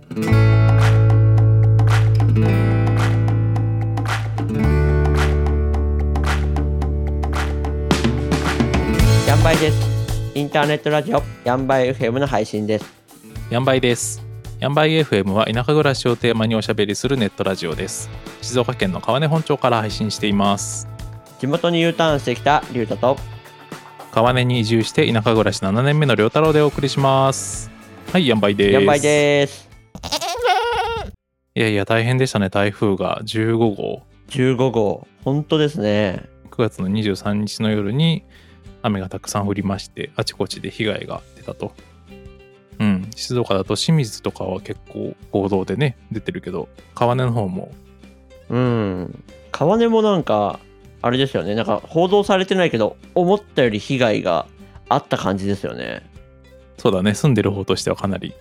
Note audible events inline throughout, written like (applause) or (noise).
ヤンバイです。インターネットラジオヤンバイ FM の配信です。ヤンバイです。ヤンバイ FM は田舎暮らしをテーマにおしゃべりするネットラジオです。静岡県の川根本町から配信しています。地元に U ターンしてきたリュウタと川根に移住して田舎暮らし7年目の良太郎でお送りします。はい、ヤンバイです。ヤンバイです。いやいや、大変でしたね。台風が15号。15号。本当ですね。9月の23日の夜に雨がたくさん降りまして、あちこちで被害が出たと。うん、静岡だと清水とかは結構報道でね、出てるけど、川根の方もうん。川根もなんか、あれですよね。なんか報道されてないけど、思ったより被害があった感じですよね。そうだね、住んでる方としてはかなり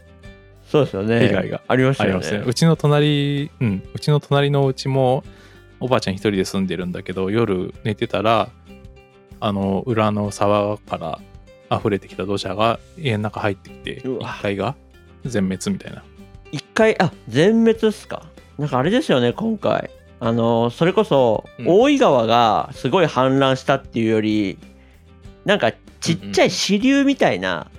そうですよね。被害がありましたよね。ね。うちの隣、うん、うちの隣のお家もおばあちゃん一人で住んでるんだけど、夜寝てたら、あの、裏の沢から溢れてきた土砂が家の中入ってきて、うわ1階が全滅みたいな。一回、あ、全滅っすか？なんかあれですよね、今回。あの、それこそ、うん大井川がすごい氾濫したっていうより、なんかちっちゃい支流みたいな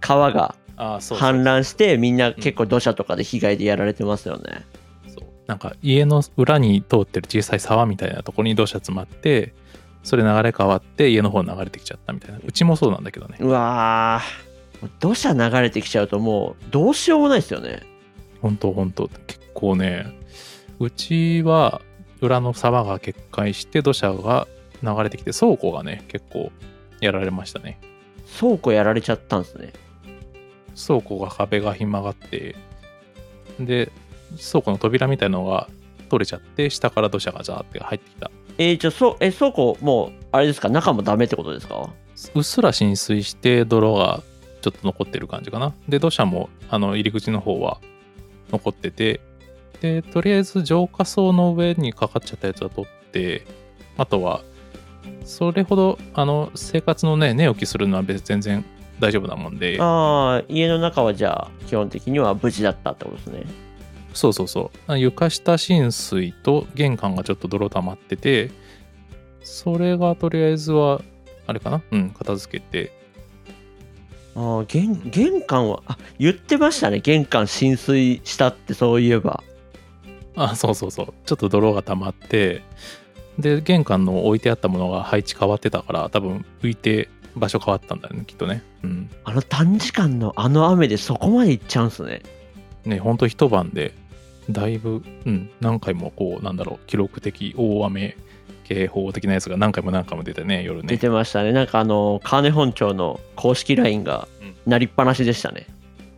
川が氾濫して、みんな結構土砂とかで被害でやられてますよね。そうなんか家の裏に通ってる小さい沢みたいなところに土砂詰まって、それ流れ変わって家の方に流れてきちゃったみたいな。うちもそうなんだけどね。うわー、土砂流れてきちゃうともうどうしようもないですよね。本当本当結構ねうちは裏の沢が決壊して土砂が流れてきて倉庫がね結構やられましたね倉庫やられちゃったんですね。倉庫が壁がひん曲がってで倉庫の扉みたいのが取れちゃって下から土砂がザーって入ってきた。えー、じゃあ、そえ倉庫もう、あれですか、中もダメってことですか？うっすら浸水して泥がちょっと残ってる感じかな。で土砂もあの入り口の方は残っててでとりあえず浄化層の上にかかっちゃったやつは取ってあとはそれほどあの生活のね寝起きするのは別に全然大丈夫なもんで。ああ、家の中はじゃあ、基本的には無事だったってことですね。そうそうそう。床下浸水と玄関がちょっと泥溜まっててそれがとりあえずはあれかな？うん片付けて。ああ、玄玄関は、あ言ってましたね、玄関浸水したってそういえば。あそうそうそう。ちょっと泥が溜まってで玄関の置いてあったものが配置変わってたから多分浮いて場所変わったんだよねきっとねうんあの短時間のあの雨でそこまで行っちゃうんすね。ねほんと一晩でだいぶうん何回もこうなんだろう記録的大雨警報的なやつが何回も何回も出てね夜出ねてましたね。なんかあの、川根本町の公式 LINE がうん鳴りっぱなしでしたね。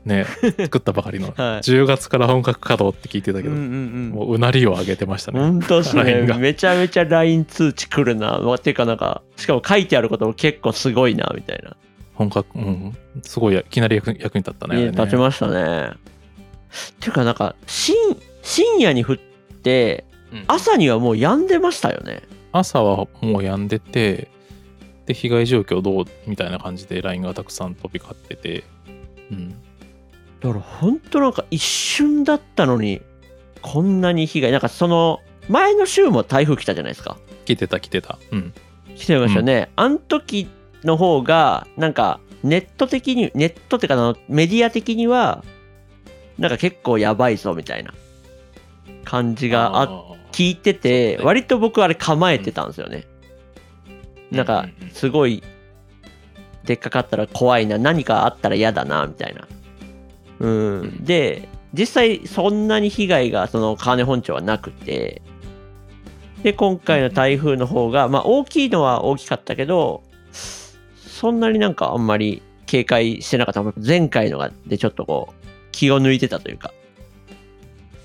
ね作ったばかりの (laughs) はい。10月から本格稼働って聞いてたけど、うんうんうん。もううなりを上げてましたね、本当ですねめちゃめちゃ LINE 通知来るな。まあていうかなんか、しかも書いてあることも結構すごいな、みたいな。本格うんすごいいきなり役役に立ったねねや立ちましたね。っていうかなんか、深深夜に降って、うん朝にはもう止んでましたよね。朝はもう止んでてで被害状況どうみたいな感じで LINE がたくさん飛び交ってて、うん、だから本当なんか一瞬だったのにこんなに被害なんかその前の週も台風来たじゃないですか。来てた来てた。うん。来てましたよね、あん時の方がなんかネット的にネットっていうかあのメディア的にはなんか結構やばいぞみたいな感じがあ聞いてて、割と僕あれ構えてたんですよね、なんかうんうんうん。すごいでっかかったら怖いな何かあったら嫌だなみたいなうん、んで実際そんなに被害がその川根本町はなくてで今回の台風の方がまあ大きいのは大きかったけどそんなになんかあんまり警戒してなかった。前回のがでちょっとこう気を抜いてたというか。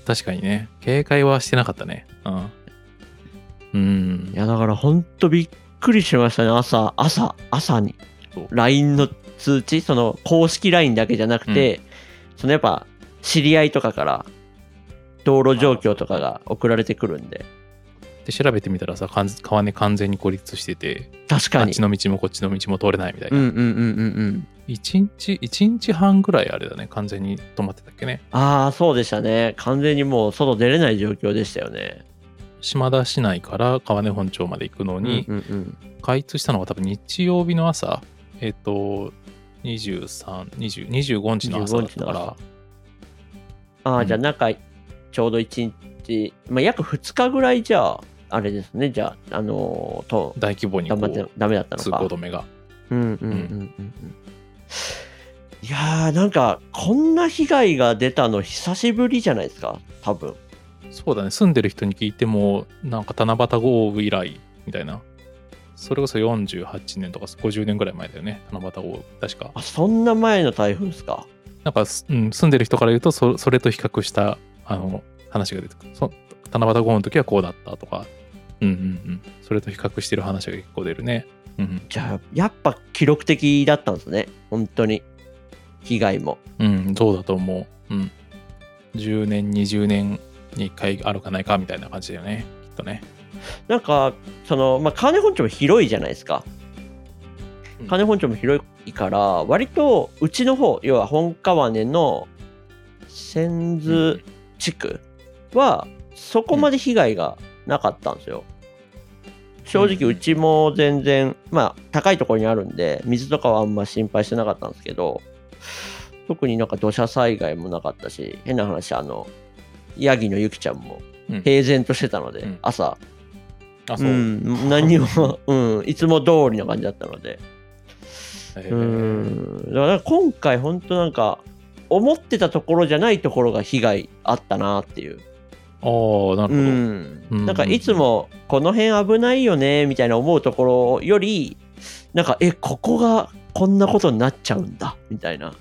確かにね。警戒はしてなかったね。うん。うん。いやだからほんとびっくりしましたね。朝朝朝に。LINE の通知その公式 LINE だけじゃなくて、そのやっぱ知り合いとかから道路状況とかが送られてくるんでで調べてみたらさ川根完全に孤立してて確かにあっち。の道もこっちの道も通れないみたいな、うんうんうんうんうん。1日1日半ぐらいあれだね完全に止まってたっけねああ、そうでしたね。完全にもう外出れない状況でしたよね。島田市内から川根本町まで行くのに、開通したのが多分日曜日の朝えっ、と23、20 25日の朝だったか25日のら朝ああ、うんじゃあ中、ちょうど1日、まあ、約2日ぐらいじゃあ、あれですね。じゃあ、あのーと、大規模にこうダメだったの通か。行止めがうんうんうんうんうん。いやー、なんか、こんな被害が出たの久しぶりじゃないですか、多分。そうだね住んでる人に聞いてもなんか七夕豪雨以来みたいなそれこそ48年とか50年ぐらい前だよね。七夕豪雨確か。あ、そんな前の台風ですか？なんか、すうん、住んでる人から言うとそそれと比較したあの話が出てくる。そ七夕豪雨の時はこうだったとか。うんうんうん。それと比較してる話が結構出るね。うんじゃあ、やっぱ記録的だったんですね。本当に。被害も。うん、うん、そうだと思う。うん。10年20年に1回あるかないかみたいな感じだよね。きっとねなんか、その、まあ、金本町も広いじゃないですか。うん。金本町も広いから、割とうちの方、要は本川根の千頭地区は、そこまで被害がなかったんですよ。正直、うちも全然、まあ、高いところにあるんで、水とかはあんま心配してなかったんですけど、特になんか土砂災害もなかったし、変な話、あの、ヤギのゆきちゃんもうん。平然としてたので、うん。朝、あそう。う、ん、何にも、うん、いつも通りの感じだったので、えうーん、だから今回、本当なんか、思ってたところじゃないところが被害あったなっていう。ああなるほど、うん。うん。なんかいつもこの辺危ないよねみたいな思うところよりなんかえここがこんなことになっちゃうんだみたいな、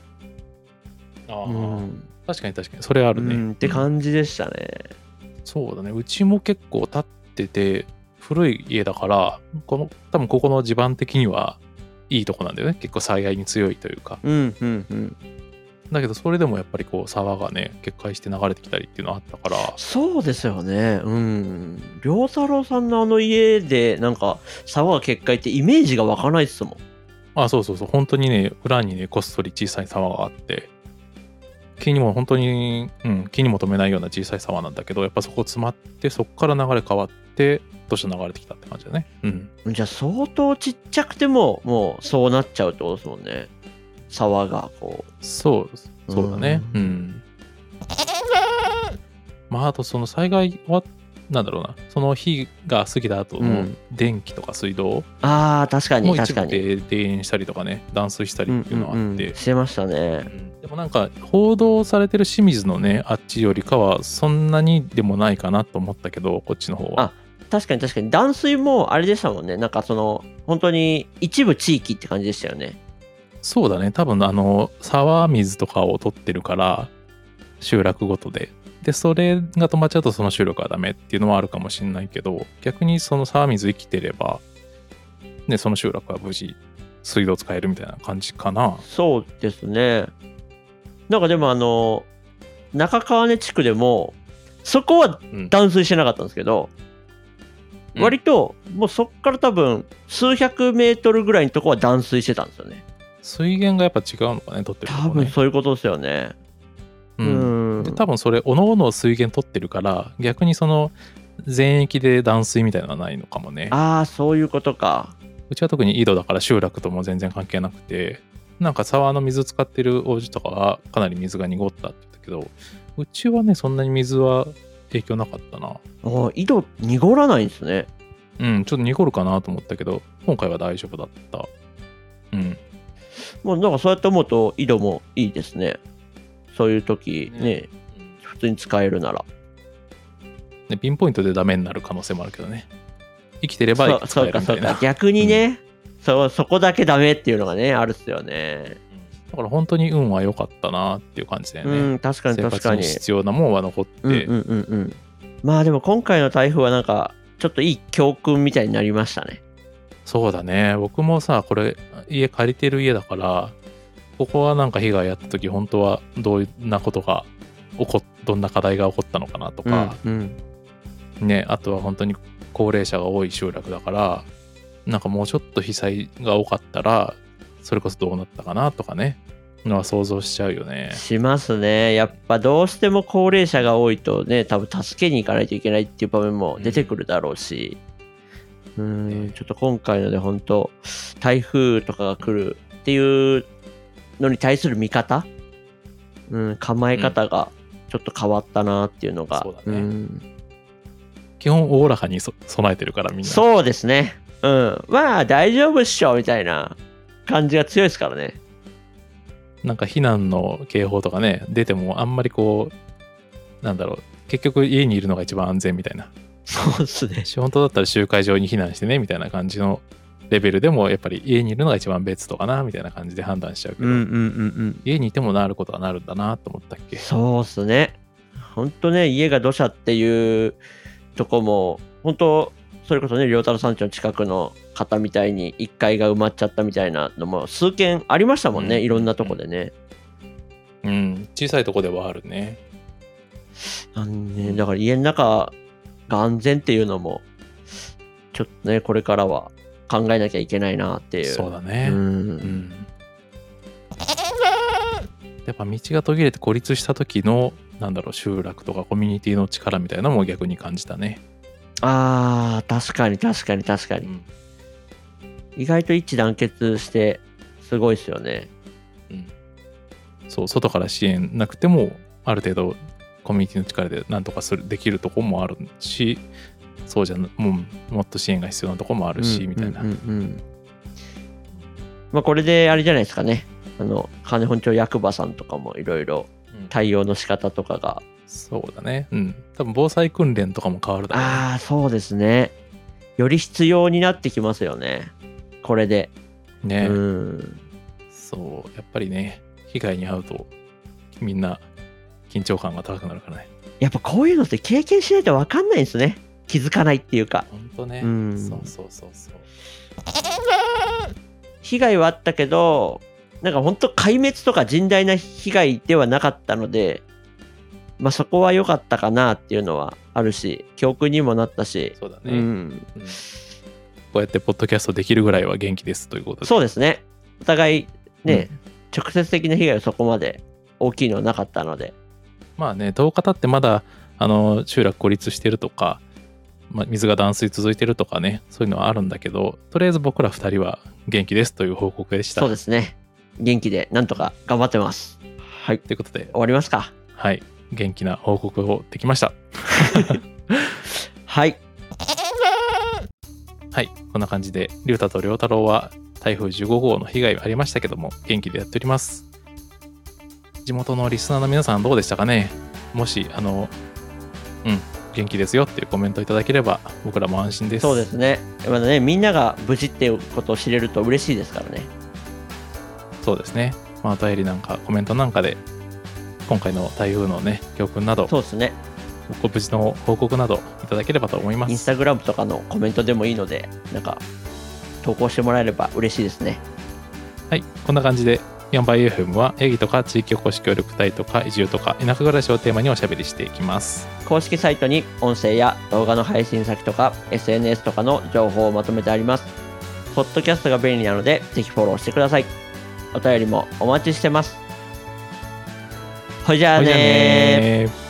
ああうん。確かに確かに。それあるね、うんってうん感じでしたね。そうだね。うちも結構建ってて古い家だからこの多分ここの地盤的にはいいとこなんだよね結構災害に強いというかうんうんうん。だけどそれでもやっぱりこう沢がね決壊して流れてきたりっていうのあったからそうですよね。うん。良太郎さんのあの家でなんか沢が決壊ってイメージが湧かないですもん。あそうそうそう本当にね裏にねこっそり小さい沢があって木にも本当に、うん、木にも止めないような小さい沢なんだけどやっぱそこ詰まってそこから流れ変わって土砂流れてきたって感じだねうんじゃあ相当ちっちゃくてももうそうなっちゃうってことですもんね。沢がこそうそうだねううんんまああとその災害はなんだろうなその日が過ぎた後う。うのん。電気とか水道ああ確かに確かに。で停電したりとかね断水したりっていうのがあって、うんうんうんしてましたね。でもなんか報道されてる清水のねあっちよりかはそんなにでもないかなと思ったけどこっちの方は。あ確かに確かに。断水もあれでしたもんね。なんかその本当に一部地域って感じでしたよね。そうだね。多分あの沢水とかを取ってるから集落ごとで。でそれが止まっちゃうとその集落はダメっていうのはあるかもしれないけど逆にその沢水生きてればねその集落は無事水道使えるみたいな感じかな。そうですねなんかでもあの中川根地区でもそこはうん。断水してなかったんですけど、うん。割ともうそっから多分数百メートルぐらいのとこは断水してたんですよね。水源がやっぱ違うのかね取ってるとこ多分ねそういうことですよね。ううん。んで多分それおのおの水源取ってるから逆にその全域で断水みたいなのはないのかもね。ああそういうことか。うちは特に井戸だから集落とも全然関係なくてなんか沢の水使ってるおじとかはかなり水が濁ったって言ったけどうちはねそんなに水は影響なかったな。あー井戸濁らないんですね。うんちょっと濁るかなと思ったけど今回は大丈夫だった。うん。もうなんかそうやって思うと井戸もいいですね。そういう時ね。ね普通に使えるなら。でピンポイントでダメになる可能性もあるけどね。生きてればそう使そうかそうえるみたいな。か逆にね、そうそこだけダメっていうのがねあるっすよね。だから本当に運は良かったなっていう感じだよね、うん確かに生確かに。必要なもんは残って、うんうんうん。うんまあでも今回の台風はなんかちょっといい教訓みたいになりましたね。そうだね。僕もさこれ家借りてる家だからここはなんか被害あった時本当はどういうなことが起こっどんな課題が起こったのかなとか、うん。ねあとは本当に高齢者が多い集落だからなんかもうちょっと被災が多かったらそれこそどうなったかなとかね。のは想像しちゃうよね。しますね。やっぱどうしても高齢者が多いとね、多分助けに行かないといけないっていう場面も出てくるだろうし、うーん、ちょっと今回ので本当台風とかが来るっていうのに対する見方、うん、構え方がちょっと変わったなっていうのが、そうだね。ん基本おおらかにそ備えてるからみんな。そうですね。うん。まあ大丈夫っしょみたいな感じが強いですからね。なんか避難の警報とかね出てもあんまりこうなんだろう結局家にいるのが一番安全みたいなそうですね。本当だったら集会場に避難してねみたいな感じのレベルでもやっぱり家にいるのが一番別とかなみたいな感じで判断しちゃうけど、うんうんうんうん。家にいてもなることはなるんだなと思ったっけそうっすね。ほんとね、家が土砂っていうとこも、本当それこそね、良太郎山頂の近くの方みたいに1階が埋まっちゃったみたいなのも数件ありましたもんね、うんいろんなとこでね。うん小さいとこではあるねなんで、だから家の中が安全っていうのも、ちょっとね、これからは考えなきゃいけないなっていう。そうだねう。うんんやっぱ道が途切れて孤立した時のなんだろう集落とかコミュニティの力みたいなのも逆に感じたね、あー、確かに確かに確かに。うん意外と一致団結して、すごいですよね。うん、そう外から支援なくてもある程度コミュニティの力で何とかするできるとこもあるしそうじゃなもうもっと支援が必要なとこもあるし、みたいな、うんうんうんまあこれであれじゃないですかね。あの、金本町役場さんとかもいろいろうん対応の仕方とかが。そうだねうん多分防災訓練とかも変わるだろうねああ、そうですね。より必要になってきますよね。これで。ね、うん。そうやっぱりね被害に遭うとみんな緊張感が高くなるからねやっぱこういうのって経験しないと分かんないんですね。気づかないっていうか。ほんとねうんそうそうそうそう被害はあったけど、なんか本当壊滅とか甚大な被害ではなかったので、まあそこは良かったかなっていうのはあるし、教訓にもなったし、そうだね、うん、うんこうやってポッドキャストできるぐらいは元気ですということでそうですね。お互いね、直接的な被害はそこまで大きいのはなかったので、まあね10日経ってまだあの集落孤立してるとか、まあ、水が断水続いてるとかねそういうのはあるんだけどとりあえず僕ら2人は元気ですという報告でしたそうですね。元気でなんとか頑張ってます。はい。ということで終わりますか。はい元気な報告をできましたはい。はいこんな感じで龍太と良太郎は台風15号の被害ありましたけども元気でやっております地元のリスナーの皆さんどうでしたかね？もしあのうん元気ですよっていうコメントいただければ僕らも安心ですそうですね。まだね、みんなが無事っていうことを知れると嬉しいですからね。そうですね。まあ、お便りなんかコメントなんかで、今回の台風のね、教訓など、そうですね。ご無事の報告などいただければと思います。インスタグラムとかのコメントでもいいので、なんか、投稿してもらえれば嬉しいですね。はい、こんな感じで、4倍 FM は、ヤギとか地域おこし協力隊とか移住とか田舎暮らしをテーマにおしゃべりしていきます。公式サイトに音声や動画の配信先とか SNS とかの情報をまとめてあります。ポッドキャストが便利なので、ぜひフォローしてください。お便りもお待ちしてます。ほいじゃあね。